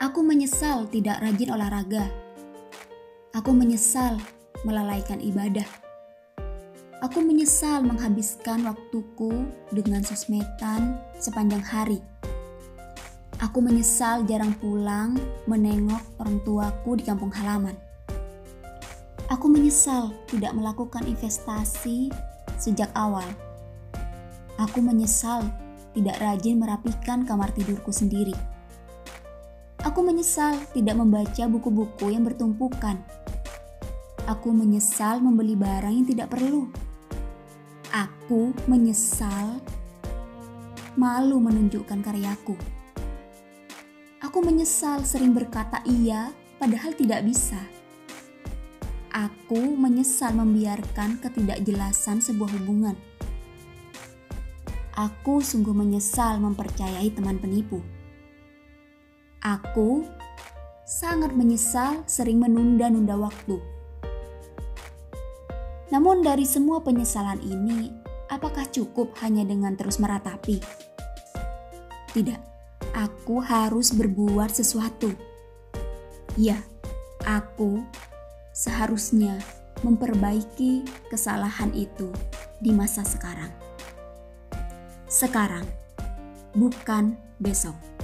Aku menyesal tidak rajin olahraga. Aku menyesal melalaikan ibadah. Aku menyesal menghabiskan waktuku dengan sosmedan sepanjang hari. Aku menyesal jarang pulang menengok orang tuaku di kampung halaman. Aku menyesal tidak melakukan investasi sejak awal. Aku menyesal tidak rajin merapikan kamar tidurku sendiri. Aku menyesal tidak membaca buku-buku yang bertumpukan. Aku menyesal membeli barang yang tidak perlu. Aku menyesal malu menunjukkan karyaku. Aku menyesal sering berkata iya padahal tidak bisa. Aku menyesal membiarkan ketidakjelasan sebuah hubungan. Aku sungguh menyesal mempercayai teman penipu. Aku sangat menyesal sering menunda-nunda waktu. Namun dari semua penyesalan ini, apakah cukup hanya dengan terus meratapi? Tidak aku harus berbuat sesuatu. Ya, aku seharusnya memperbaiki kesalahan itu di masa sekarang. Sekarang, bukan besok.